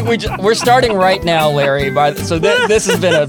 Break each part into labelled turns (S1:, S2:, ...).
S1: Think we ju- we're starting right now, Larry. By so th- this has been a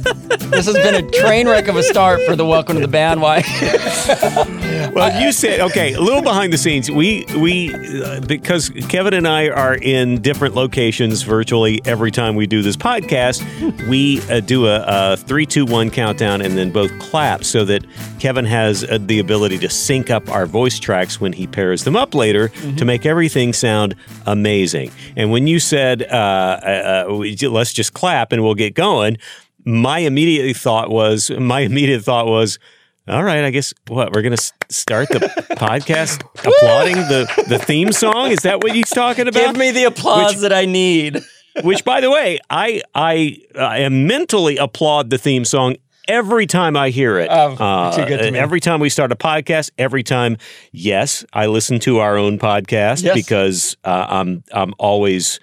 S1: this has been a train wreck of a start for the welcome to the bandwagon.
S2: Well, you said okay. A little behind the scenes. We we uh, because Kevin and I are in different locations virtually every time we do this podcast. We uh, do a, a three, two, one countdown, and then both clap so that Kevin has uh, the ability to sync up our voice tracks when he pairs them up later to make everything sound amazing. And when you said uh, uh, uh, we- let's just clap and we'll get going, my immediate thought was my immediate thought was. All right, I guess what we're gonna start the podcast applauding the the theme song. Is that what he's talking about?
S1: Give me the applause
S2: Which-
S1: that I need.
S2: Which, by the way, I I I am mentally applaud the theme song every time I hear it. Uh,
S1: Oh, too good to me.
S2: Every time we start a podcast, every time, yes, I listen to our own podcast
S1: Yes.
S2: because uh, I'm I'm always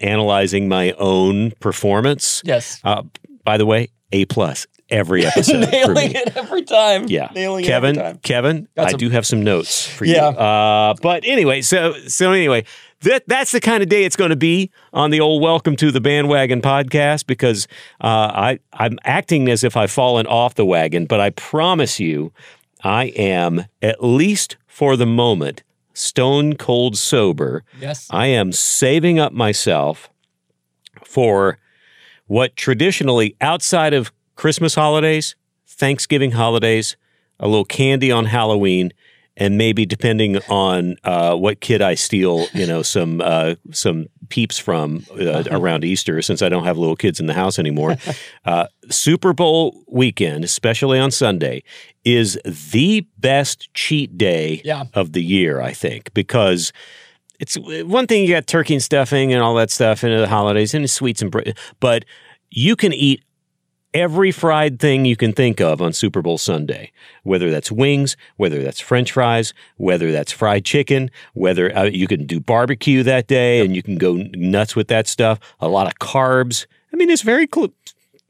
S2: analyzing my own performance.
S1: Yes.
S2: Uh, by the way, a plus every episode for
S1: Nailing
S2: me.
S1: it every time.
S2: Yeah,
S1: Nailing
S2: Kevin.
S1: it every time.
S2: Kevin,
S1: Got
S2: I do have some notes for
S1: Yeah.
S2: you. Uh, but anyway, so so anyway, that that's the kind of day it's going to be on the old Welcome to the Bandwagon podcast because uh, I I'm acting as if I've fallen off the wagon, but I promise you, I am at least for the moment stone cold sober.
S1: Yes.
S2: I am saving up myself for what traditionally outside of Christmas holidays, Thanksgiving holidays, a little candy on Halloween, and maybe depending on uh, what kid I steal, you know, some uh, some peeps from uh, around Easter, since I don't have little kids in the house anymore. Uh, Super Bowl weekend, especially on Sunday, is the best cheat day
S1: Yeah.
S2: of the year, I think, because it's one thing you got turkey and stuffing and all that stuff into the holidays and sweets and but you can eat every fried thing you can think of on Super Bowl Sunday, whether that's wings, whether that's French fries, whether that's fried chicken, whether uh, you can do barbecue that day and you can go nuts with that stuff. A lot of carbs. I mean, it's very close.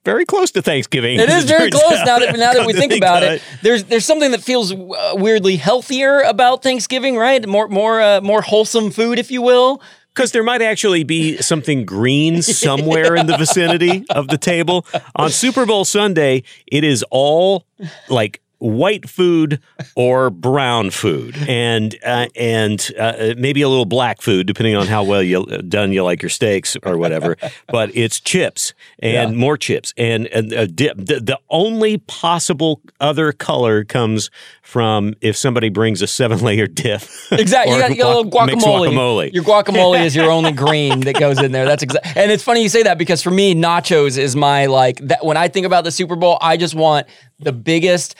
S2: Very close to Thanksgiving.
S1: It is very close now that now that we think about it.
S2: it.
S1: There's there's something that feels uh, weirdly healthier about Thanksgiving, right? More more uh, more wholesome food, if you will.
S2: Because there might actually be something green somewhere in the vicinity of the table. On Super Bowl Sunday, it is all like white food or brown food, and uh, and uh, maybe a little black food, depending on how well you uh, done you like your steaks or whatever. but it's chips and more chips, and, and uh, dip. The, the only possible other color comes from if somebody brings a seven layer dip.
S1: Exactly.
S2: or
S1: You got, you got a little guacamole.
S2: guacamole.
S1: Your guacamole is your only green that goes in there. That's exactly. And it's funny you say that because for me, nachos is my like that. When I think about the Super Bowl, I just want the biggest,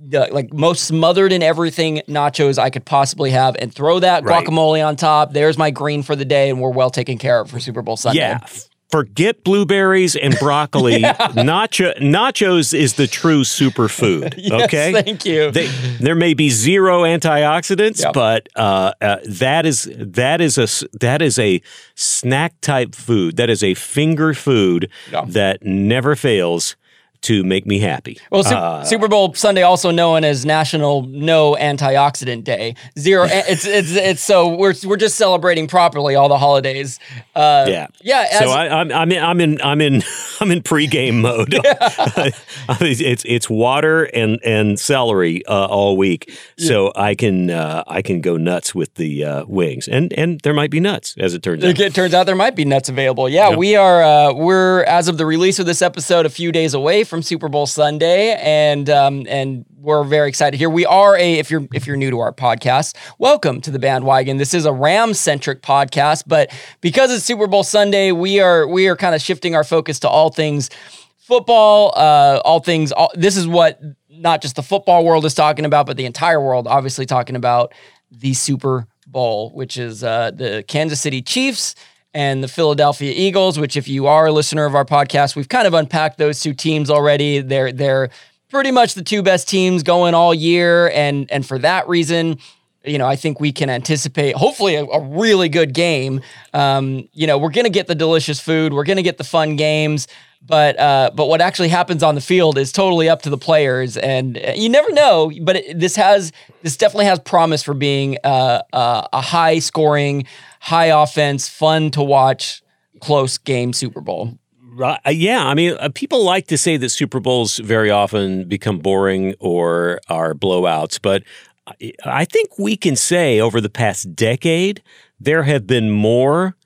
S1: the, like most smothered in everything nachos I could possibly have, and throw that
S2: Right.
S1: guacamole on top. There's my green for the day, and we're well taken care of for Super Bowl Sunday.
S2: Yeah. Forget blueberries and broccoli. Nacho nachos is the true superfood.
S1: Yes,
S2: okay,
S1: thank you.
S2: They, there may be zero antioxidants,
S1: Yep.
S2: but uh, uh, that is that is a that is a snack type food. That is a finger food
S1: Yeah.
S2: that never fails to make me happy.
S1: Well, Su-
S2: Uh,
S1: Super Bowl Sunday, also known as National No Antioxidant Day. Zero. it's it's it's so we're we're just celebrating properly all the holidays. Uh,
S2: yeah,
S1: yeah. As,
S2: so I, I'm I'm in I'm in I'm in I'm in pregame mode. it's it's water and and celery uh, all week, so I can uh, I can go nuts with the uh, wings, and and there might be nuts as it turns out.
S1: It turns out there might be nuts available. Yeah, we are. Uh, we're as of the release of this episode, a few days away from Super Bowl Sunday, and um, and we're very excited here. We are a if you're if you're new to our podcast, welcome to the bandwagon. This is a Ram centric podcast, but because it's Super Bowl Sunday, we are we are kind of shifting our focus to all things football, uh, all things. All, this is what not just the football world is talking about, but the entire world, obviously talking about the Super Bowl, which is uh, the Kansas City Chiefs and the Philadelphia Eagles. Which, if you are a listener of our podcast, we've kind of unpacked those two teams already. They're they're pretty much the two best teams going all year, and and for that reason. You know, I think we can anticipate hopefully a, a really good game. Um, you know, we're gonna get the delicious food, we're gonna get the fun games but uh, but what actually happens on the field is totally up to the players, and uh, you never know. But it, this has this definitely has promise for being uh, uh, a high scoring, high offense, fun to watch, close game Super Bowl.
S2: Right. Uh, yeah. I mean, uh, people like to say that Super Bowls very often become boring or are blowouts, but I- think we can say over the past decade, there have been more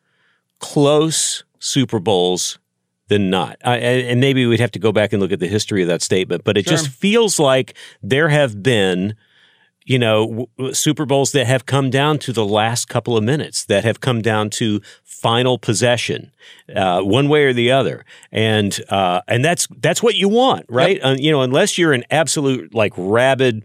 S2: close Super Bowls than not. I, and maybe we'd have to go back and look at the history of that statement, but it just feels like there have been you know, w- Super Bowls that have come down to the last couple of minutes, that have come down to final possession, uh, one way or the other, and uh, and that's that's what you want, right? Uh, you know, unless you're an absolute like rabid.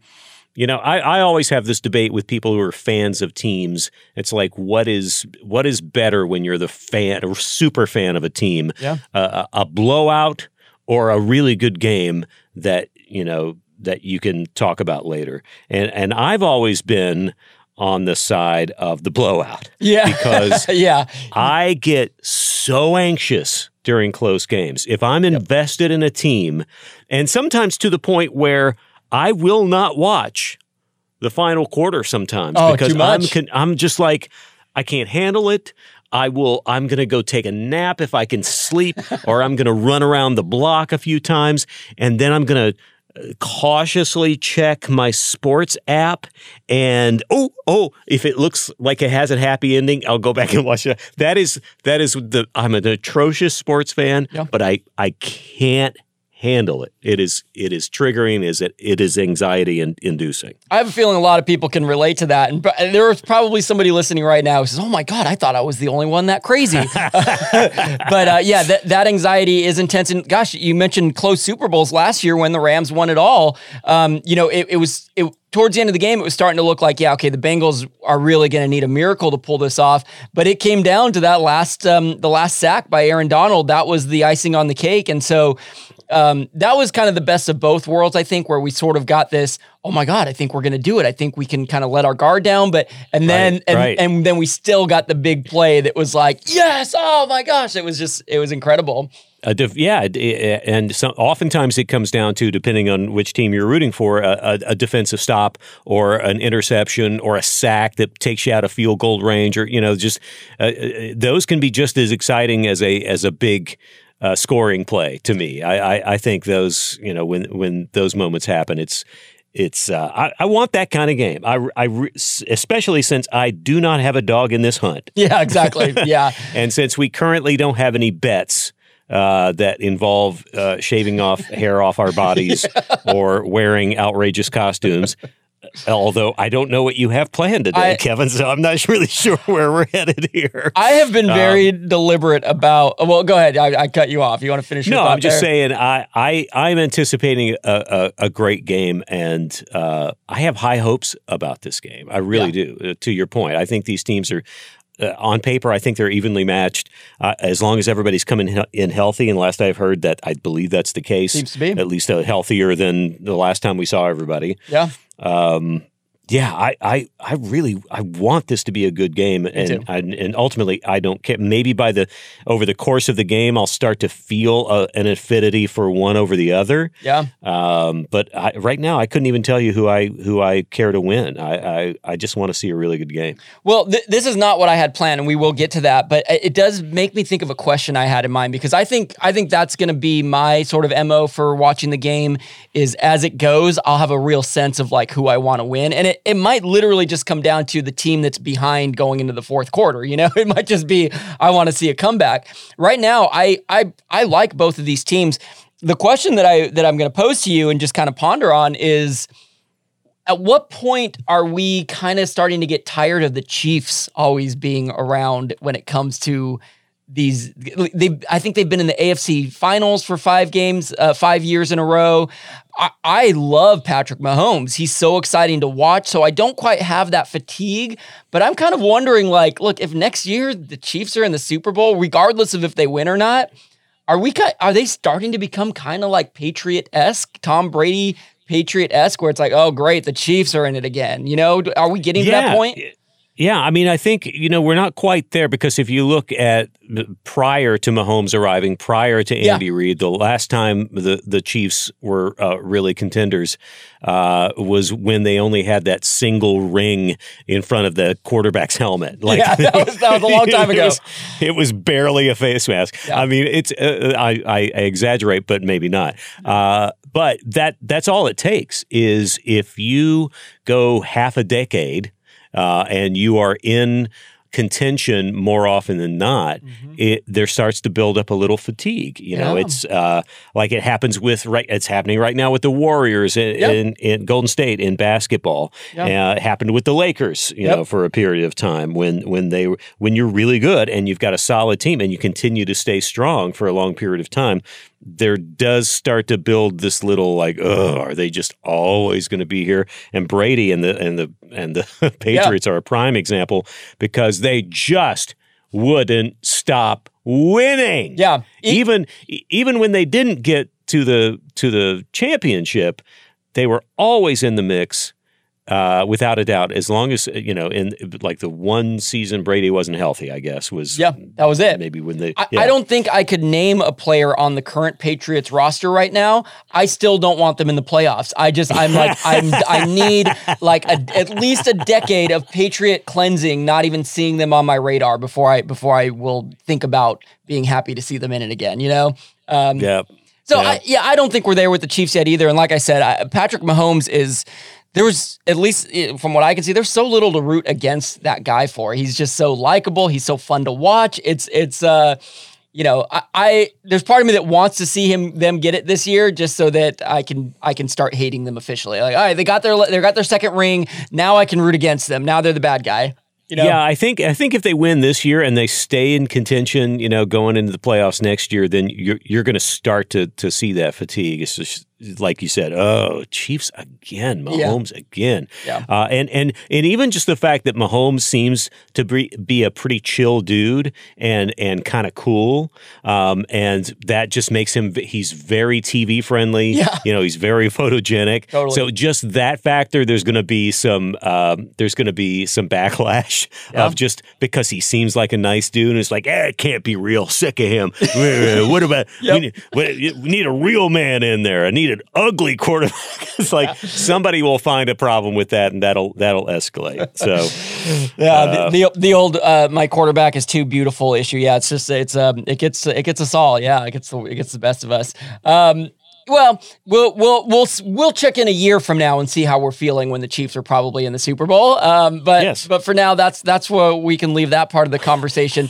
S2: You know, I, I always have this debate with people who are fans of teams. It's like, what is what is better when you're the fan or super fan of a team?
S1: Yeah.
S2: Uh, a a blowout or a really good game that you know that you can talk about later. And and I've always been on the side of the blowout.
S1: Yeah,
S2: Because
S1: yeah,
S2: I get so anxious during close games. If I'm invested in a team, and sometimes to the point where I will not watch the final quarter sometimes
S1: Oh,
S2: because I'm con- I'm just like I can't handle it. I will I'm going to go take a nap if I can sleep or I'm going to run around the block a few times and then I'm going to uh, cautiously check my sports app and oh oh if it looks like it has a happy ending i'll go back and watch it that is that is the i'm an atrocious sports fan
S1: Yeah.
S2: but i i can't handle it it is it is triggering is it it is anxiety in, inducing
S1: I have a feeling a lot of people can relate to that, and and there's probably somebody listening right now who says, "Oh my God, I thought I was the only one that crazy." but uh, yeah, that that anxiety is intense. And gosh, you mentioned close Super Bowls last year when the Rams won it all. Um, you know, it, it was it towards the end of the game, it was starting to look like, yeah, okay, the Bengals are really going to need a miracle to pull this off. But it came down to that last um, the last sack by Aaron Donald. That was the icing on the cake, and so um, that was kind of the best of both worlds, I think, where we sort of got this. Oh my God, I think we're going to do it. I think we can kind of let our guard down, but and then
S2: Right,
S1: and,
S2: right.
S1: and then we still got the big play that was like, yes, oh my gosh, it was just it was incredible.
S2: Yeah, and so, oftentimes it comes down to, depending on which team you're rooting for, a, a, a defensive stop or an interception or a sack that takes you out of field goal range, or you know, just uh, uh, those can be just as exciting as a as a big uh, scoring play to me. I, I I think those, you know, when when those moments happen, it's it's uh, I, I want that kind of game. I, I re- especially since I do not have a dog in this hunt.
S1: Yeah, exactly. yeah.
S2: And since we currently don't have any bets uh, that involve uh, shaving off hair off our bodies or wearing outrageous costumes, although I don't know what you have planned today,
S1: I-
S2: Kevin, so I'm not really sure where we're headed here.
S1: I have been very deliberate about. Well, go ahead. I, I cut you off. You want to finish?
S2: No, I'm just
S1: there?
S2: saying I, I I'm anticipating a, a, a great game, and uh, I have high hopes about this game. I really do. Uh, to your point, I think these teams are. Uh, on paper, I think they're evenly matched uh, as long as everybody's coming he- in healthy. And last I've heard, that I believe that's the case.
S1: Seems to be.
S2: at least uh, healthier than the last time we saw everybody.
S1: Yeah.
S2: Um, Yeah, I, I, I really I want this to be a good game, and I, and ultimately I don't care. Maybe by the over the course of the game, I'll start to feel a, an affinity for one over the other.
S1: Yeah.
S2: Um, but I, right now, I couldn't even tell you who I who I care to win. I I, I just want to see a really good game.
S1: Well, th- this is not what I had planned, and we will get to that. But it it does make me think of a question I had in mind because I think I think that's going to be my sort of mo for watching the game. Is as it goes, I'll have a real sense of like who I want to win, and it, it might literally just come down to the team that's behind going into the fourth quarter. You know, it might just be I want to see a comeback. Right now, I I I like both of these teams. The question that I that I'm going to pose to you and just kind of ponder on is at what point are we kind of starting to get tired of the Chiefs always being around when it comes to these they I think they've been in the AFC finals for 5 games uh, 5 years in a row. I, I love Patrick Mahomes. He's so exciting to watch. So I don't quite have that fatigue, but I'm kind of wondering like look, if next year the Chiefs are in the Super Bowl regardless of if they win or not, are we are they starting to become kind of like Patriot-esque, Tom Brady Patriot-esque where it's like, "Oh, great, the Chiefs are in it again." You know, are we getting to that point?
S2: Yeah, I mean, I think you know we're not quite there because if you look at prior to Mahomes arriving, prior to
S1: Yeah.
S2: Andy Reid, the last time the the Chiefs were uh, really contenders uh, was when they only had that single ring in front of the quarterback's helmet. Like
S1: Yeah, that was- that was a long time
S2: it
S1: ago.
S2: was- It was, barely a face mask. I mean, it's uh, I, I I exaggerate, but maybe not. Uh, but that that's all it takes is if you go half a decade uh, and you are in contention more often than not, it there starts to build up a little fatigue. You know,
S1: Yeah.
S2: it's uh, like it happens with right. It's happening right now with the Warriors in,
S1: Yep.
S2: in, in Golden State in basketball.
S1: Yep.
S2: Uh, it happened with the Lakers. You
S1: Yep.
S2: know, for a period of time when when they when you're really good and you've got a solid team and you continue to stay strong for a long period of time. There does start to build this little like, oh, are they just always going to be here? And Brady and the and the and the Patriots are a prime example because they just wouldn't stop winning.
S1: Yeah. E-
S2: even even when they didn't get to the to the championship, they were always in the mix. Uh, without a doubt, as long as you know, in like the one season Brady wasn't healthy, I guess was
S1: Yeah, that was it.
S2: maybe when they.
S1: I,
S2: yeah.
S1: I don't think I could name a player on the current Patriots roster right now. I still don't want them in the playoffs. I just I'm like I'm I need like a, at least a decade of Patriot cleansing, not even seeing them on my radar before I before I will think about being happy to see them in it again. You know. Um,
S2: Yeah.
S1: so
S2: Yeah.
S1: I, yeah, I don't think we're there with the Chiefs yet either. And like I said, I, Patrick Mahomes is there was at least eh, from what I can see, there's so little to root against that guy for. He's just so likable. He's so fun to watch. It's it's uh you know I, I there's part of me that wants to see him them get it this year just so that I can I can start hating them officially. Like all right, they got their they got their second ring. Now I can root against them. Now they're the bad guy. You know?
S2: Yeah, I think I think if they win this year and they stay in contention, you know, going into the playoffs next year, then you're you're going to start to to see that fatigue. It's just like you said, oh, Chiefs again,
S1: Yeah.
S2: Mahomes again,
S1: Yeah.
S2: uh, and and and even just the fact that Mahomes seems to be, be a pretty chill dude and and kind of cool, um, and that just makes him he's very TV friendly.
S1: Yeah.
S2: you know, he's very photogenic.
S1: Totally.
S2: So just that factor, there's going to be some um, there's going to be some backlash
S1: Yeah.
S2: of just because he seems like a nice dude, and it's like, eh, it can't be real. Sick of him. What about
S1: Yep.
S2: we, need, we need a real man in there. I need an ugly quarterback. it's like somebody will find a problem with that, and that'll that'll escalate. So
S1: Yeah, the, the the old uh, my quarterback is too beautiful issue. Yeah, it's just it's um it gets it gets us all. Yeah, it gets the it gets the best of us. Um, well, we'll we'll we'll we'll check in a year from now and see how we're feeling when the Chiefs are probably in the Super Bowl. Um, but
S2: Yes.
S1: but for now, that's that's where we can leave that part of the conversation.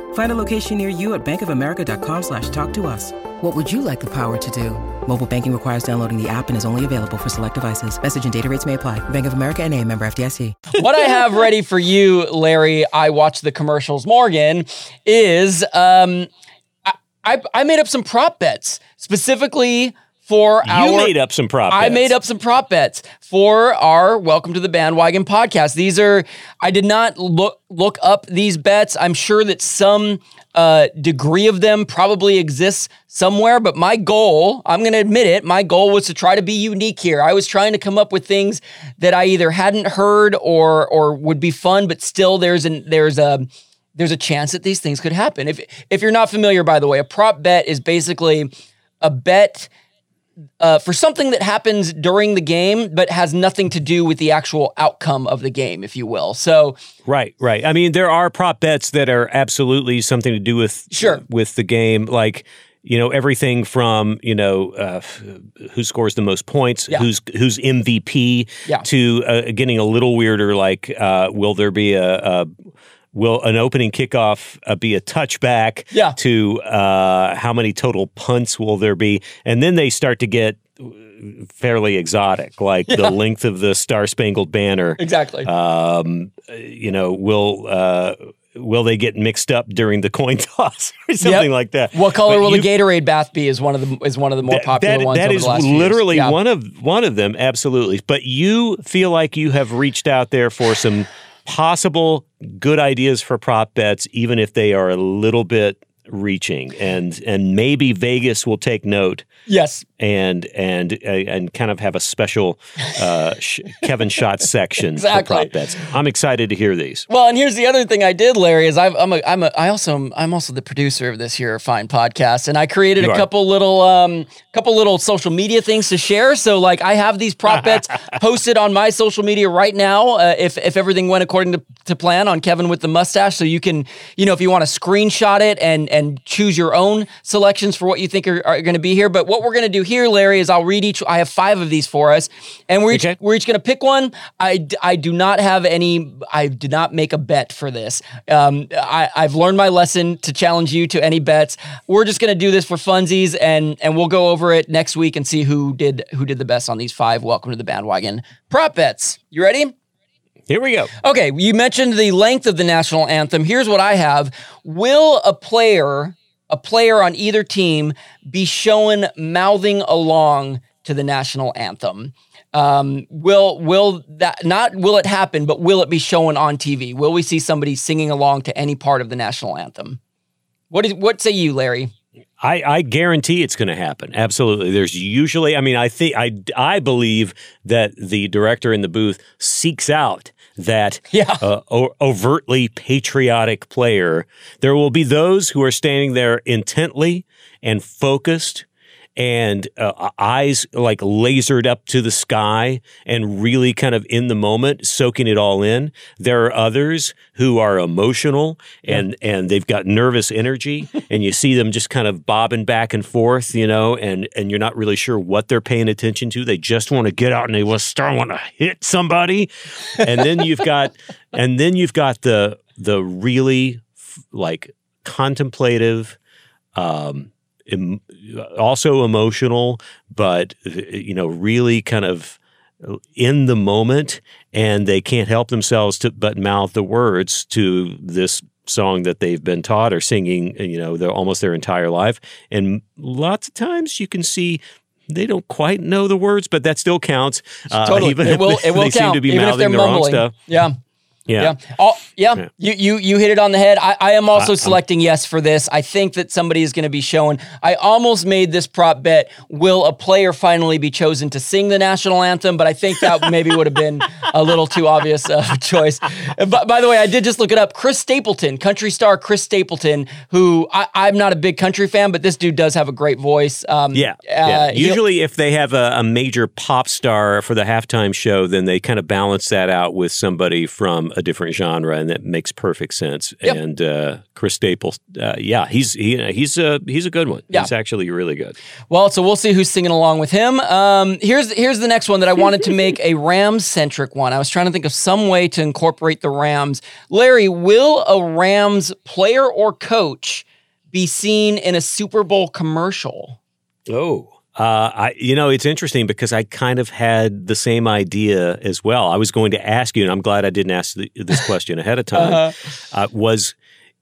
S3: Find a location near you at bankofamerica.com slash talk to us. What would you like the power to do? Mobile banking requires downloading the app and is only available for select devices. Message and data rates may apply. Bank of America and a member FDIC.
S1: what I have ready for you, Larry, I watch the commercials, Morgan, is um, I, I, I made up some prop bets specifically for
S2: You
S1: our.
S2: made up some prop.
S1: I
S2: bets.
S1: made up some prop bets for our Welcome to the Bandwagon podcast. These are I did not look look up these bets. I'm sure that some uh, degree of them probably exists somewhere, but my goal, I'm going to admit it, my goal was to try to be unique here. I was trying to come up with things that I either hadn't heard or or would be fun, but still there's an there's a there's a chance that these things could happen. If if you're not familiar, by the way, a prop bet is basically a bet uh, for something that happens during the game, but has nothing to do with the actual outcome of the game, if you will. So,
S2: Right, right. I mean, there are prop bets that are absolutely something to do with
S1: Sure.
S2: with the game, like you know everything from you know uh, who scores the most points,
S1: Yeah.
S2: who's who's MVP,
S1: Yeah.
S2: to uh, getting a little weirder, like uh, will there be a, a Will an opening kickoff uh, be a touchback?
S1: Yeah.
S2: To uh, how many total punts will there be? And then they start to get uh, fairly exotic, like
S1: Yeah.
S2: the length of the Star Spangled Banner.
S1: exactly.
S2: Um, you know, will uh, will they get mixed up during the coin toss or something
S1: Yep.
S2: like that?
S1: what color
S2: But
S1: will the Gatorade bath be? Is one of the is one of the more
S2: that-
S1: popular
S2: that-
S1: ones.
S2: that
S1: over
S2: is
S1: the last few years.
S2: literally
S1: Yeah.
S2: one of one of them, absolutely. But you feel like you have reached out there for some possible good ideas for prop bets, even if they are a little bit reaching, and and maybe Vegas will take note.
S1: Yes,
S2: and and uh, and kind of have a special uh, sh- Kevin Shot section
S1: Exactly.
S2: for prop bets. I'm excited to hear these.
S1: Well, and here's the other thing I did, Larry, is I've, I'm a, I'm a, I also am, I'm also the producer of this here fine podcast, and I created
S2: You
S1: a
S2: are.
S1: couple little um couple little social media things to share. So like I have these prop bets posted on my social media right now. Uh, if if everything went according to, to plan on Kevin with the mustache, so you can you know if you want to screenshot it and and choose your own selections for what you think are, are going to be here. But what we're going to do here, Larry, is I'll read each. I have five of these for us, and we're each
S2: Okay.
S1: we're each going to pick one. I, I do not have any, I did not make a bet for this. Um, I, I've learned my lesson to challenge you to any bets. We're just going to do this for funsies and, and we'll go over it next week and see who did, who did the best on these five. Welcome to the bandwagon prop bets. You ready?
S2: Here we go.
S1: Okay, you mentioned the length of the national anthem. Here's what I have. Will a player, a player on either team, be shown mouthing along to the national anthem? Um, will will that not will it happen, but will it be shown on TV? Will we see somebody singing along to any part of the national anthem? What is what say you, Larry?
S2: I, I guarantee it's going to happen. Absolutely. There's usually, I mean, I think, I, I believe that the director in the booth seeks out that
S1: Yeah.
S2: uh, o- overtly patriotic player. There will be those who are standing there intently and focused and uh, eyes like lasered up to the sky and really kind of in the moment soaking it all in. There are others who are emotional and and they've got nervous energy and you see them just kind of bobbing back and forth you know and and you're not really sure what they're paying attention to. They just want to get out and they want to start want to hit somebody. And then you've got and then you've got the the really f- like contemplative um em- also emotional but you know really kind of in the moment and they can't help themselves to but mouth the words to this song that they've been taught or singing you know they're almost their entire life and lots of times you can see they don't quite know the words, but that still counts. Uh,
S1: Totally,
S2: even
S1: it
S2: if
S1: will.
S2: they,
S1: It will
S2: they
S1: count,
S2: seem to be
S1: even
S2: mouthing the wrong stuff.
S1: Yeah.
S2: Yeah.
S1: Yeah. Oh, yeah.
S2: Yeah.
S1: You you you hit it on the head. I, I am also
S2: I- I'm-
S1: selecting yes for this. I think that somebody is going to be showing. I almost made this prop bet. Will a player finally be chosen to sing the national anthem? But I think that maybe would have been a little too obvious uh, choice. But by the way, I did just look it up. Chris Stapleton, country star Chris Stapleton, who I, I'm not a big country fan, but this dude does have a great voice. Um,
S2: Yeah.
S1: uh,
S2: yeah. Usually, if they have a, a major pop star for the halftime show, then they kind of balance that out with somebody from from a different genre, and that makes perfect sense.
S1: Yep.
S2: And uh, Chris Staples, uh, yeah, he's he, he's a he's a good one.
S1: Yeah.
S2: He's actually really good.
S1: Well, so we'll see who's singing along with him. Um, here's here's the next one that I wanted to make a Rams centric one. I was trying to think of some way to incorporate the Rams. Larry, will a Rams player or coach be seen in a Super Bowl commercial?
S2: Oh. Uh, I, you know, it's interesting because I kind of had the same idea as well. I was going to ask you, and I'm glad I didn't ask the, this question ahead of time. uh was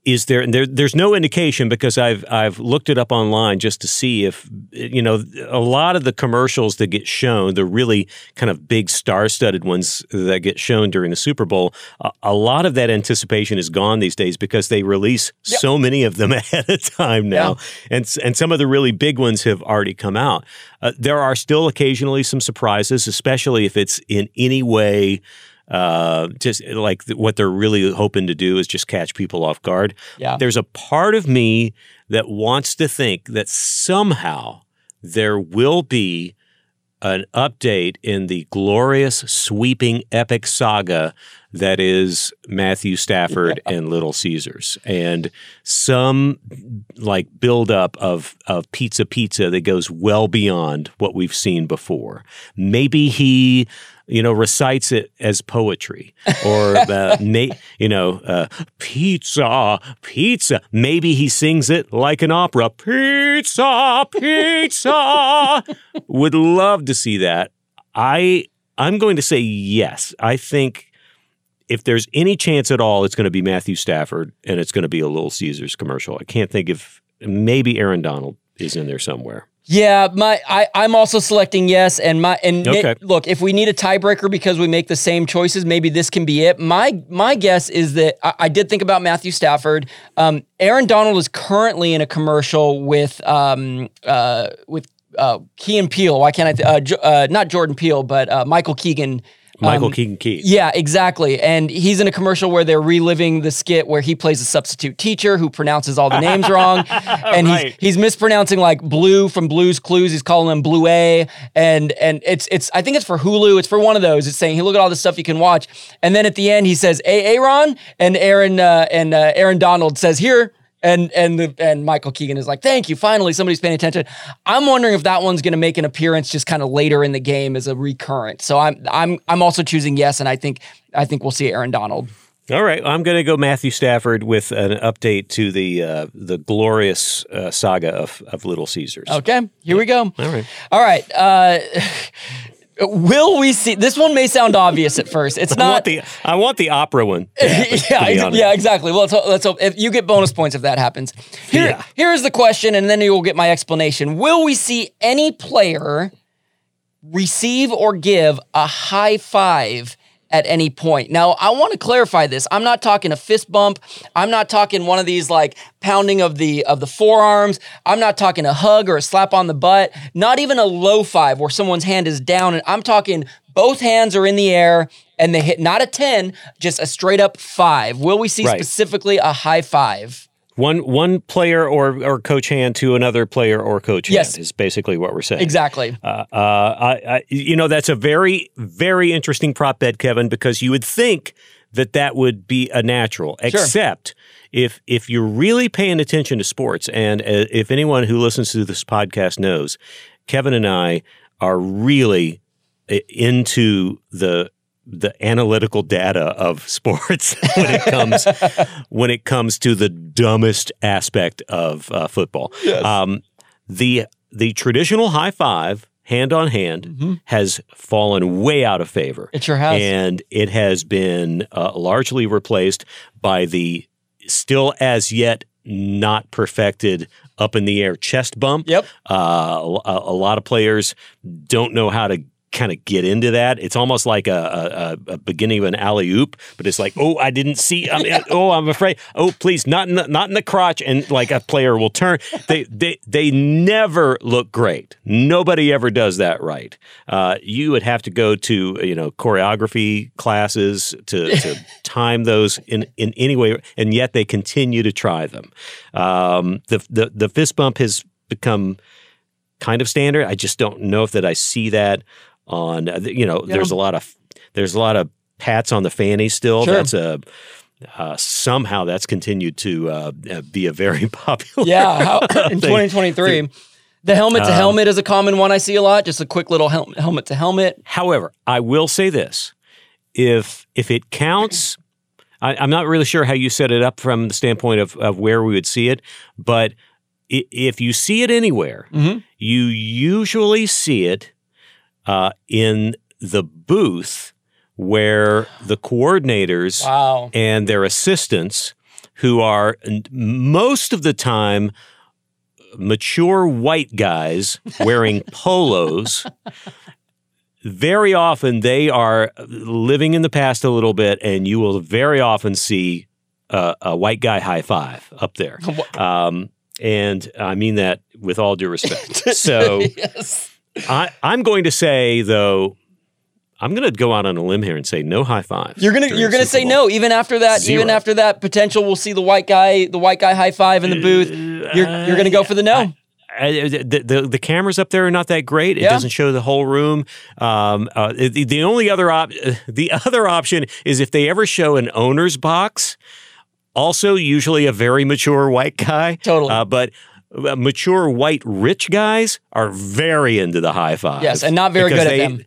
S2: is there, and there? There's no indication because I've I've looked it up online just to see if you know a lot of the commercials that get shown, the really kind of big star-studded ones that get shown during the Super Bowl, a, a lot of that anticipation is gone these days because they release so many of them ahead of time now, and and some of the really big ones have already come out. Uh, there are still occasionally some surprises, especially if it's in any way uh, just like th- what they're really hoping to do is just catch people off guard.
S1: Yeah.
S2: There's a part of me that wants to think that somehow there will be an update in the glorious, sweeping, epic saga that is Matthew Stafford and Little Caesars, and some like buildup of of pizza pizza that goes well beyond what we've seen before. Maybe he, you know, recites it as poetry, or uh, na- you know, uh, pizza, pizza. Maybe he sings it like an opera. Pizza, pizza. Would love to see that. I I'm going to say yes. I think if there's any chance at all, it's going to be Matthew Stafford and it's going to be a Little Caesars commercial. I can't think of maybe Aaron Donald is in there somewhere.
S1: Yeah, my I, I'm also selecting yes, and my and
S2: Okay.
S1: look, if we need a tiebreaker because we make the same choices, maybe this can be it. My my guess is that I, I did think about Matthew Stafford. Um, Aaron Donald is currently in a commercial with um uh with uh Key and Peele. Why can't I? Th- uh, Jo- uh, not Jordan Peele, but uh, Michael Keegan.
S2: Michael
S1: Um,
S2: Keegan Key.
S1: Yeah, exactly. And he's in a commercial where they're reliving the skit where he plays a substitute teacher who pronounces all the names wrong. And
S2: Right.
S1: he's he's mispronouncing like blue from Blue's Clues. He's calling him Blue A. And and it's it's I think it's for Hulu. It's for one of those. It's saying, hey, look at all the stuff you can watch. And then at the end he says, Hey Aaron, and Aaron uh, and uh, Aaron Donald says, Here. And and the, and Michael Keegan is like, thank you. Finally, somebody's paying attention. I'm wondering if that one's going to make an appearance just kind of later in the game as a recurrent. So I'm I'm I'm also choosing yes, and I think I think we'll see Aaron Donald.
S2: All right, I'm going to go Matthew Stafford with an update to the uh, the glorious uh, saga of, of Little Caesars.
S1: Okay, here we go.
S2: All right.
S1: All right. Uh, will we see? This one may sound obvious at first. It's
S2: I want
S1: not.
S2: the I want the opera one. happen,
S1: yeah,
S2: be
S1: ex-
S2: honest.
S1: yeah, exactly. Well, let's hope, let's hope if you get bonus points if that happens. Here,
S2: Yeah.
S1: here's the question, and then you'll get my explanation. Will we see any player receive or give a high five at any point? Now, I want to clarify this. I'm not talking a fist bump. I'm not talking one of these like pounding of the of the forearms. I'm not talking a hug or a slap on the butt. Not even a low five where someone's hand is down. And I'm talking both hands are in the air and they hit not a 10, just a straight up five. Will we see
S2: Right.
S1: specifically a high five?
S2: One one player or or coach hand to another player or coach
S1: Yes.
S2: hand is basically what we're saying.
S1: Exactly.
S2: Uh, uh, I, I, you know, that's a very, very interesting prop bet, Kevin, because you would think that that would be a natural, except if if you're really paying attention to sports, and uh, if anyone who listens to this podcast knows, Kevin and I are really uh, into the the analytical data of sports when it comes when it comes to the dumbest aspect of uh, football. Um, the the traditional high five, hand on hand, has fallen way out of favor.
S1: It sure has.
S2: and it has been uh, largely replaced by the still as yet not perfected up in the air chest bump.
S1: Yep.
S2: Uh, a, a lot of players don't know how to kind of get into that. It's almost like a, a, a beginning of an alley oop, but it's like, oh, I didn't see. I mean, oh, I'm afraid. Oh, please, not in the, not in the crotch. And like a player will turn. They they they never look great. Nobody ever does that right. Uh, you would have to go to you know choreography classes to, to time those in in any way, and yet they continue to try them. Um, the the the fist bump has become kind of standard. I just don't know if that I see that on uh, you know there's a lot of there's a lot of pats on the fanny still.
S1: Sure.
S2: That's a uh, somehow that's continued to uh, uh, be a very popular.
S1: Yeah, how, in
S2: thing.
S1: 2023. The helmet to helmet is a common one I see a lot. Just a quick little hel- helmet to helmet.
S2: However, I will say this: if if it counts, I, I'm not really sure how you set it up from the standpoint of, of where we would see it, but if you see it anywhere,
S1: Mhm.
S2: you usually see it uh, in the booth where the coordinators
S1: Wow.
S2: and their assistants, who are most of the time mature white guys wearing polos. Very often they are living in the past a little bit, and you will very often see uh, a white guy high five up there. Um, and I mean that with all due respect. So
S1: yes.
S2: I, I'm going to say, though, I'm going to go out on a limb here and say no high five.
S1: You're gonna you're gonna say no even after that even after that potential we'll see the white guy the white guy high five in the booth. You're you're gonna go for the no.
S2: Uh, the, the the cameras up there are not that great. It
S1: Yeah.
S2: doesn't show the whole room. Um, uh, the, the only other op- the other option is if they ever show an owner's box. Also, usually a very mature white guy.
S1: Totally.
S2: Uh, but uh, Uh, mature white rich guys are very into the high five.
S1: Yes, and not very good at
S2: they,
S1: them.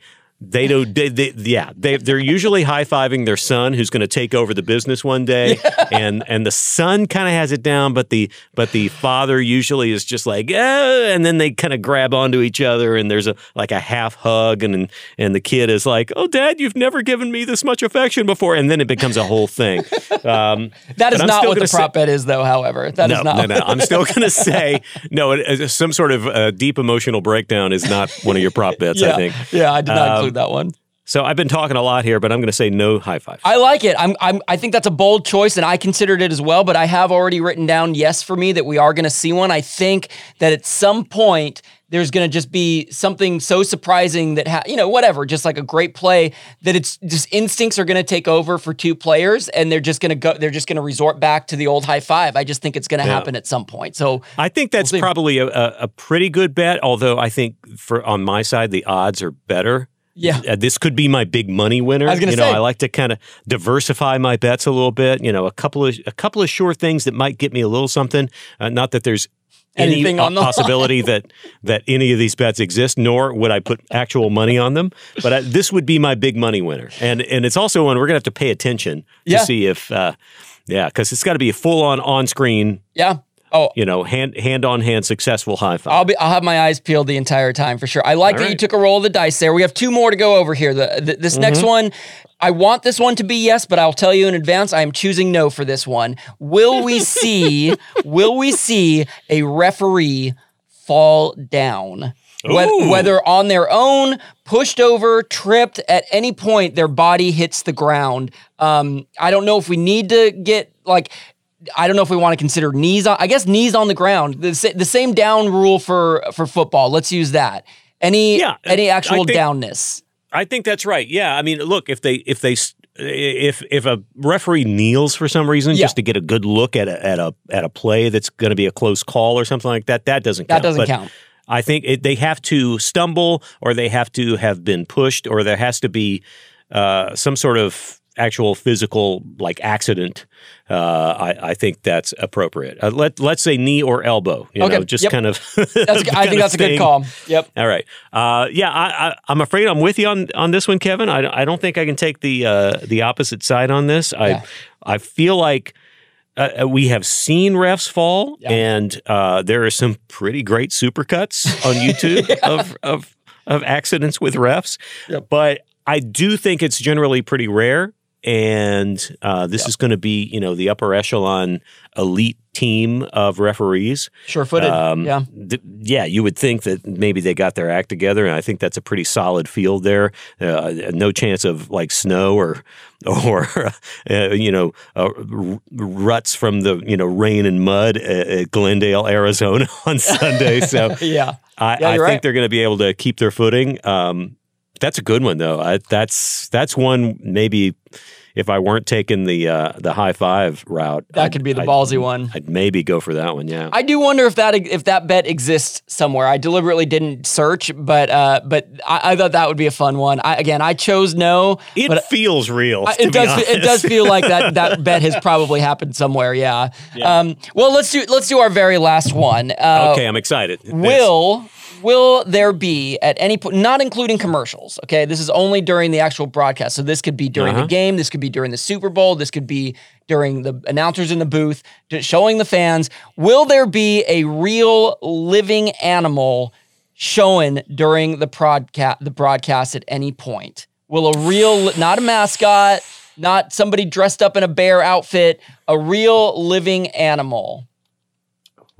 S2: They don't. They, they, yeah, they they're usually high fiving their son, who's going to take over the business one day, and and the son kind of has it down, but the but the father usually is just like, eh, and then they kind of grab onto each other, and there's a like a half hug, and and the kid is like, oh, dad, you've never given me this much affection before, and then it becomes a whole thing. Um,
S1: That is not what the prop bet is though. However, that is
S2: no,
S1: not.
S2: no, no. I'm still going to say no. It, some sort of uh, deep emotional breakdown is not one of your prop bets.
S1: yeah,
S2: I think.
S1: yeah, I did not
S2: Um,
S1: include that one.
S2: So I've been talking a lot here, but I'm going to say no high five.
S1: I like it. I'm, I'm, I think that's a bold choice, and I considered it as well. But I have already written down yes for me that we are going to see one. I think that at some point there's going to just be something so surprising that ha- you know whatever, just like a great play that it's just instincts are going to take over for two players, and they're just going to go. They're just going to resort back to the old high five. I just think it's going to
S2: Yeah.
S1: happen at some point. So
S2: I think that's
S1: We'll
S2: probably a, a, a pretty good bet. Although I think for on my side the odds are better.
S1: Yeah.
S2: Uh, this could be my big money winner.
S1: I was gonna
S2: you know,
S1: say.
S2: I like to kind of diversify my bets a little bit. You know, a couple of a couple of sure things that might get me a little something. Uh, not that there's any
S1: Anything on the
S2: possibility that that any of these bets exist, nor would I put actual money on them. But I, this would be my big money winner, and and it's also one we're gonna have to pay attention to
S1: Yeah.
S2: see if, uh, yeah, because it's got to be a full on on screen,
S1: yeah. Oh,
S2: you know, hand hand on hand successful high five.
S1: I'll be. I'll have my eyes peeled the entire time for sure. I like
S2: All
S1: that you took a roll of the dice there. We have two more to go over here. The, the this
S2: Mm-hmm.
S1: next one, I want this one to be yes, but I'll tell you in advance. I am choosing no for this one. Will we see? will we see a referee fall down?
S2: Ooh.
S1: Whether on their own, pushed over, tripped, at any point their body hits the ground. Um, I don't know if we need to get like I don't know if we want to consider knees on. I guess knees on the ground. The, the same down rule for for football. Let's use that. Any
S2: Yeah,
S1: any
S2: I
S1: actual
S2: think-
S1: downness.
S2: I think that's right. Yeah, I mean, look, if they if they if if a referee kneels for some reason
S1: Yeah.
S2: just to get a good look at a at a at a play that's going to be a close call or something like that, that doesn't
S1: That
S2: count.
S1: doesn't
S2: But
S1: count.
S2: I think it, they have to stumble or they have to have been pushed or there has to be uh, some sort of actual physical like accident. Uh, I, I think that's appropriate. Uh, let let's say knee or elbow. You
S1: Okay,
S2: know, just
S1: yep.
S2: kind of.
S1: That's, I
S2: kind
S1: think
S2: of
S1: that's a good call. Yep.
S2: All right. Uh, yeah, I, I, I'm afraid I'm with you on, on this one, Kevin. I, I don't think I can take the uh, the opposite side on this. I
S1: Yeah.
S2: I feel like uh, we have seen refs fall,
S1: Yeah.
S2: and uh, there are some pretty great supercuts on YouTube of, of of accidents with refs.
S1: Yep.
S2: But I do think it's generally pretty rare. And uh, this is going to be, you know, the upper echelon elite team of referees.
S1: Sure footed.
S2: Um,
S1: yeah.
S2: th- yeah, you would think that maybe they got their act together, and I think that's a pretty solid field there. Uh, no chance of like snow or or uh, you know uh, r- ruts from the you know rain and mud at, at Glendale, Arizona on Sunday. So
S1: Yeah.
S2: I,
S1: Yeah,
S2: I think
S1: right.
S2: they're going to be able to keep their footing. Um, that's a good one though. I, that's that's one maybe if I weren't taking the uh, the high five route,
S1: That
S2: I'd-
S1: could be the
S2: I'd-
S1: ballsy one.
S2: I'd maybe go for that one. Yeah.
S1: I do wonder if that if that bet exists somewhere. I deliberately didn't search, but uh, but I, I thought that would be a fun one. I, again, I chose no.
S2: it feels real.
S1: I- it does. It does feel like that. That bet has probably happened somewhere. Yeah. Um, well, let's do let's do our very last one. Uh,
S2: okay, I'm excited.
S1: Will will there be at any point, not including commercials? Okay, this is only during the actual broadcast. So this could be during
S2: Uh-huh.
S1: the game. This could be during the Super Bowl. This could be during the announcers in the booth showing the fans. Will there be a real living animal shown during the broadcast? The broadcast at any point? Will a real, not a mascot, not somebody dressed up in a bear outfit, a real living animal?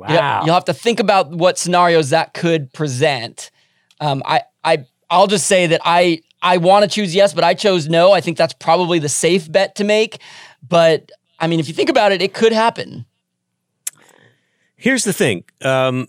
S2: Wow.
S1: Yeah, you'll have to think about what scenarios that could present. Um, I, I, I'll just say that I, I want to choose yes, but I chose no. I think that's probably the safe bet to make. But I mean, if you think about it, it could happen.
S2: Here's the thing. Um,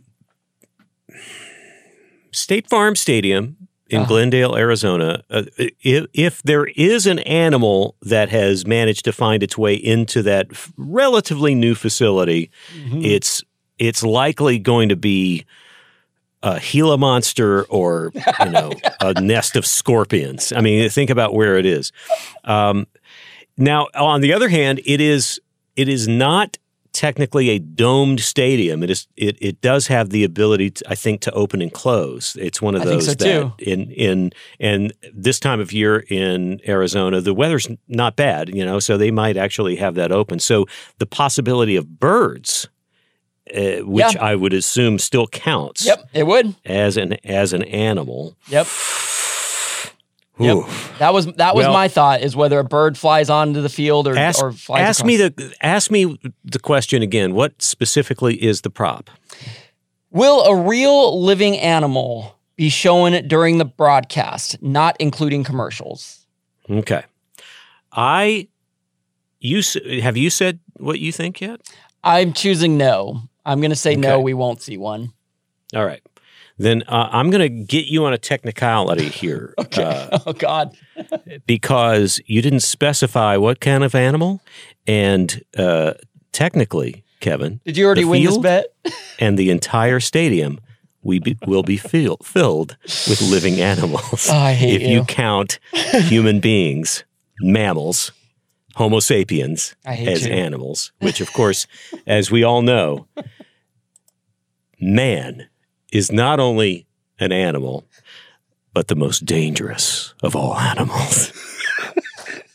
S2: State Farm Stadium in
S1: Uh-huh.
S2: Glendale, Arizona. Uh, if, if there is an animal that has managed to find its way into that relatively new facility,
S1: Mm-hmm.
S2: it's it's likely going to be a Gila monster or you know a nest of scorpions. I mean, think about where it is. Um, now, on the other hand, it is it is not technically a domed stadium. It is it it does have the ability, to, I think, to open and close. It's one of those
S1: so,
S2: that
S1: too.
S2: in in and this time of year in Arizona, the weather's not bad, you know, so they might actually have that open. So the possibility of birds. Uh, which
S1: Yeah.
S2: I would assume still counts
S1: Yep, it would.
S2: as an as an animal.
S1: Yep. Yep. That was that was
S2: Well-
S1: my thought is whether a bird flies onto the field or
S2: Ask,
S1: or flies
S2: ask
S1: across.
S2: me the ask me the question again. What specifically is the prop?
S1: Will a real living animal be shown during the broadcast, not including commercials?
S2: Okay, I you have you said what you think yet?
S1: I'm choosing no. I'm going to say no. We won't see one.
S2: All right, then uh, I'm going to get you on a technicality here uh,
S1: oh God.
S2: because you didn't specify what kind of animal, and uh, technically, Kevin,
S1: Did you already win this bet?
S2: and the entire stadium we be, will be fill, filled with living animals.
S1: Oh, I hate
S2: if you
S1: you.
S2: count human beings, mammals, Homo sapiens as
S1: you.
S2: animals, which, of course, as we all know, man is not only an animal, but the most dangerous of all animals.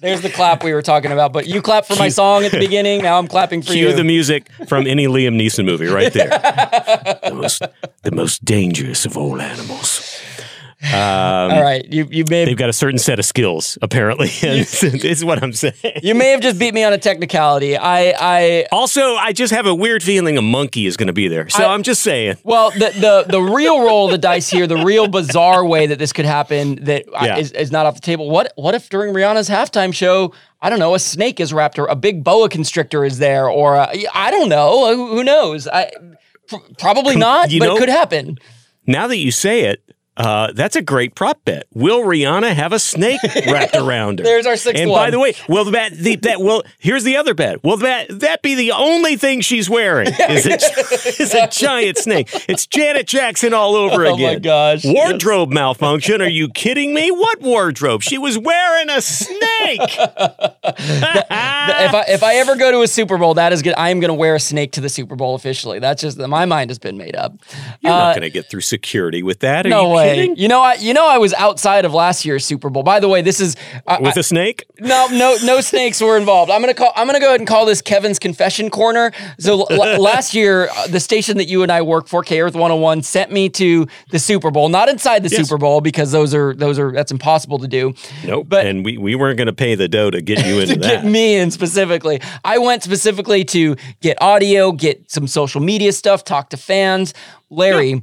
S1: There's the clap we were talking about. But you clapped for my song at the beginning. Now I'm clapping for you.
S2: Cue
S1: you.
S2: the music from any Liam Neeson movie right there. the, most, the most dangerous of all animals. Um,
S1: All right, you you may
S2: They've got a certain set of skills, apparently. is what I'm saying.
S1: you may have just beat me on a technicality. I I
S2: Also, I just have a weird feeling a monkey is going to be there. So
S1: I-
S2: am just saying.
S1: Well, the, the the real roll of the dice here, the real bizarre way that this could happen that
S2: Yeah.
S1: is, is not off the table. What what if during Rihanna's halftime show, I don't know, a snake is wrapped or a big boa constrictor is there, or I I don't know, who, who knows? I pr- probably not,
S2: you
S1: but
S2: know-
S1: it could happen.
S2: Now that you say it, uh, that's a great prop bet. Will Rihanna have a snake wrapped around her?
S1: There's our sixth
S2: And
S1: one.
S2: by the way, will the that the, that will here's the other bet. Will that that be the only thing she's wearing? Is a, is a giant snake? It's Janet Jackson all over
S1: Oh
S2: again.
S1: Oh my gosh,
S2: Wardrobe malfunction? Are you kidding me? What wardrobe? She was wearing a snake.
S1: if I if I ever go to a Super Bowl, that is good. I am going to wear a snake to the Super Bowl officially. That's just my mind has been made up.
S2: You're
S1: Uh,
S2: not going to get through security with that. Are
S1: no
S2: you
S1: way.
S2: kidding?
S1: You know, I you know I was outside of last year's Super Bowl. By the way, this is I,
S2: With
S1: I-
S2: a snake?
S1: no no no snakes were involved. I'm gonna call. I'm gonna go ahead and call this Kevin's confession corner. So l- l- last year, uh, the station that you and I work for, K Earth 101, sent me to the Super Bowl. Not inside the
S2: Yes.
S1: Super Bowl because those are those are that's impossible to do.
S2: Nope.
S1: But-
S2: and we, we weren't going to pay the dough to get you into
S1: to
S2: that.
S1: get me in specifically. I went specifically to get audio, get some social media stuff, talk to fans. Larry,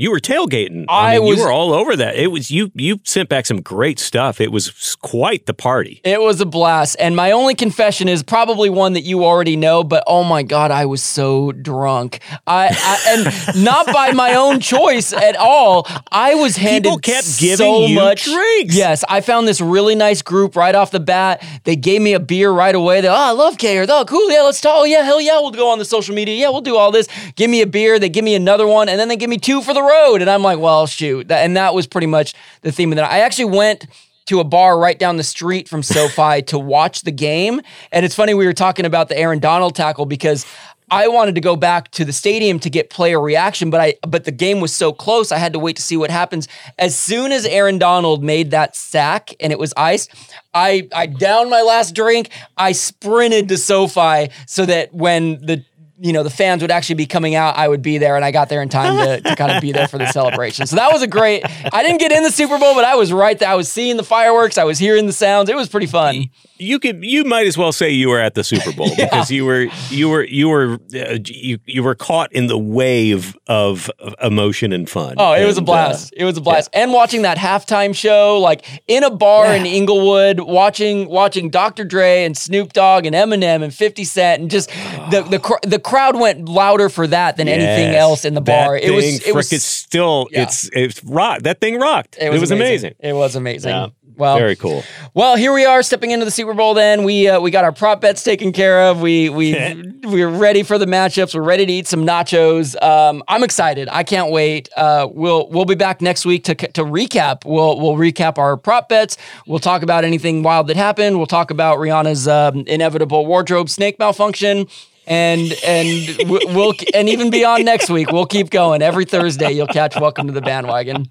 S2: You were tailgating.
S1: I
S2: mean,
S1: was-
S2: You were all over that. It was you. You sent back some great stuff. It was quite the party.
S1: It was a blast. And my only confession is probably one that you already know, but oh my God, I was so drunk. I, I and not by my own choice at all. I was handed
S2: People kept giving
S1: so
S2: you
S1: much
S2: drinks.
S1: Yes, I found this really nice group right off the bat. They gave me a beer right away. They, oh, I love K or oh, cool. Yeah, let's talk. Oh, yeah, hell yeah, we'll go on the social media. Yeah, we'll do all this. Give me a beer. They give me another one, and then they give me two for the road. And I'm like, well, shoot. And that was pretty much the theme of that. I actually went to a bar right down the street from SoFi to watch the game. And it's funny we were talking about the Aaron Donald tackle because I wanted to go back to the stadium to get player reaction, but I but the game was so close, I had to wait to see what happens. As soon as Aaron Donald made that sack and it was iced, I I downed my last drink. I sprinted to SoFi so that when the you know the fans would actually be coming out, I would be there, and I got there in time to, to kind of be there for the celebration. So that was a great. I didn't get in the Super Bowl, but I was right there. I was seeing the fireworks. I was hearing the sounds. It was pretty fun.
S2: You could. You might as well say you were at the Super Bowl because you were. You were. You were. Uh, you, you were caught in the wave of of emotion and fun.
S1: Oh, it was a
S2: And, uh,
S1: blast. it was a blast. And watching that halftime show, like in a bar in Inglewood, watching watching Dr. Dre and Snoop Dogg and Eminem and 50 Cent, and just the the cr- the crowd went louder for that than anything else in the bar. It was it was
S2: it's still
S1: yeah.
S2: it's it's rock. That thing rocked.
S1: it was, amazing. It was amazing.
S2: Yeah.
S1: Well,
S2: Very cool.
S1: Well, here we are stepping into the Super Bowl. Then we uh, we got our prop bets taken care of. We we we're ready for the matchups. We're ready to eat some nachos. Um, I'm excited. I can't wait. Uh, we'll we'll be back next week to to recap. We'll we'll recap our prop bets. We'll talk about anything wild that happened. We'll talk about Rihanna's um, inevitable wardrobe snake malfunction. And and we- we'll and even beyond next week, we'll keep going. Every Thursday, you'll catch Welcome to the Bandwagon.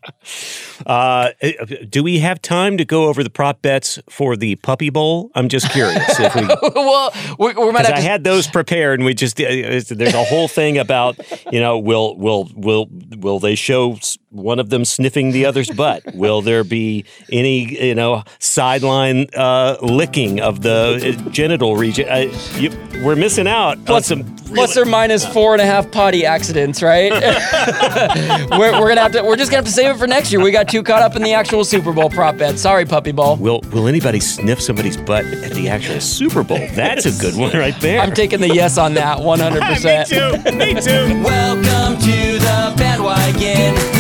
S2: Uh, do we have time to go over the prop bets for the Puppy Bowl? I'm just curious. if we,
S1: well, we, we might
S2: Because
S1: have
S2: I
S1: to
S2: had those prepared, and we just uh, there's a whole thing about you know will will will will they show one of them sniffing the other's butt? Will there be any you know sideline uh, licking of the uh, genital region? Uh, you, we're missing out on some.
S1: plus or minus four and a half potty accidents, right? we're, we're gonna have to. We're just gonna have to save it for next year. We got too caught up in the actual Super Bowl prop bet. Sorry, Puppy Bowl.
S2: Will Will anybody sniff somebody's butt at the actual Super Bowl? That's a good one right there.
S1: I'm taking the yes on that, 100.
S2: Me
S1: percent
S2: too. Me too.
S4: Welcome to the bandwagon.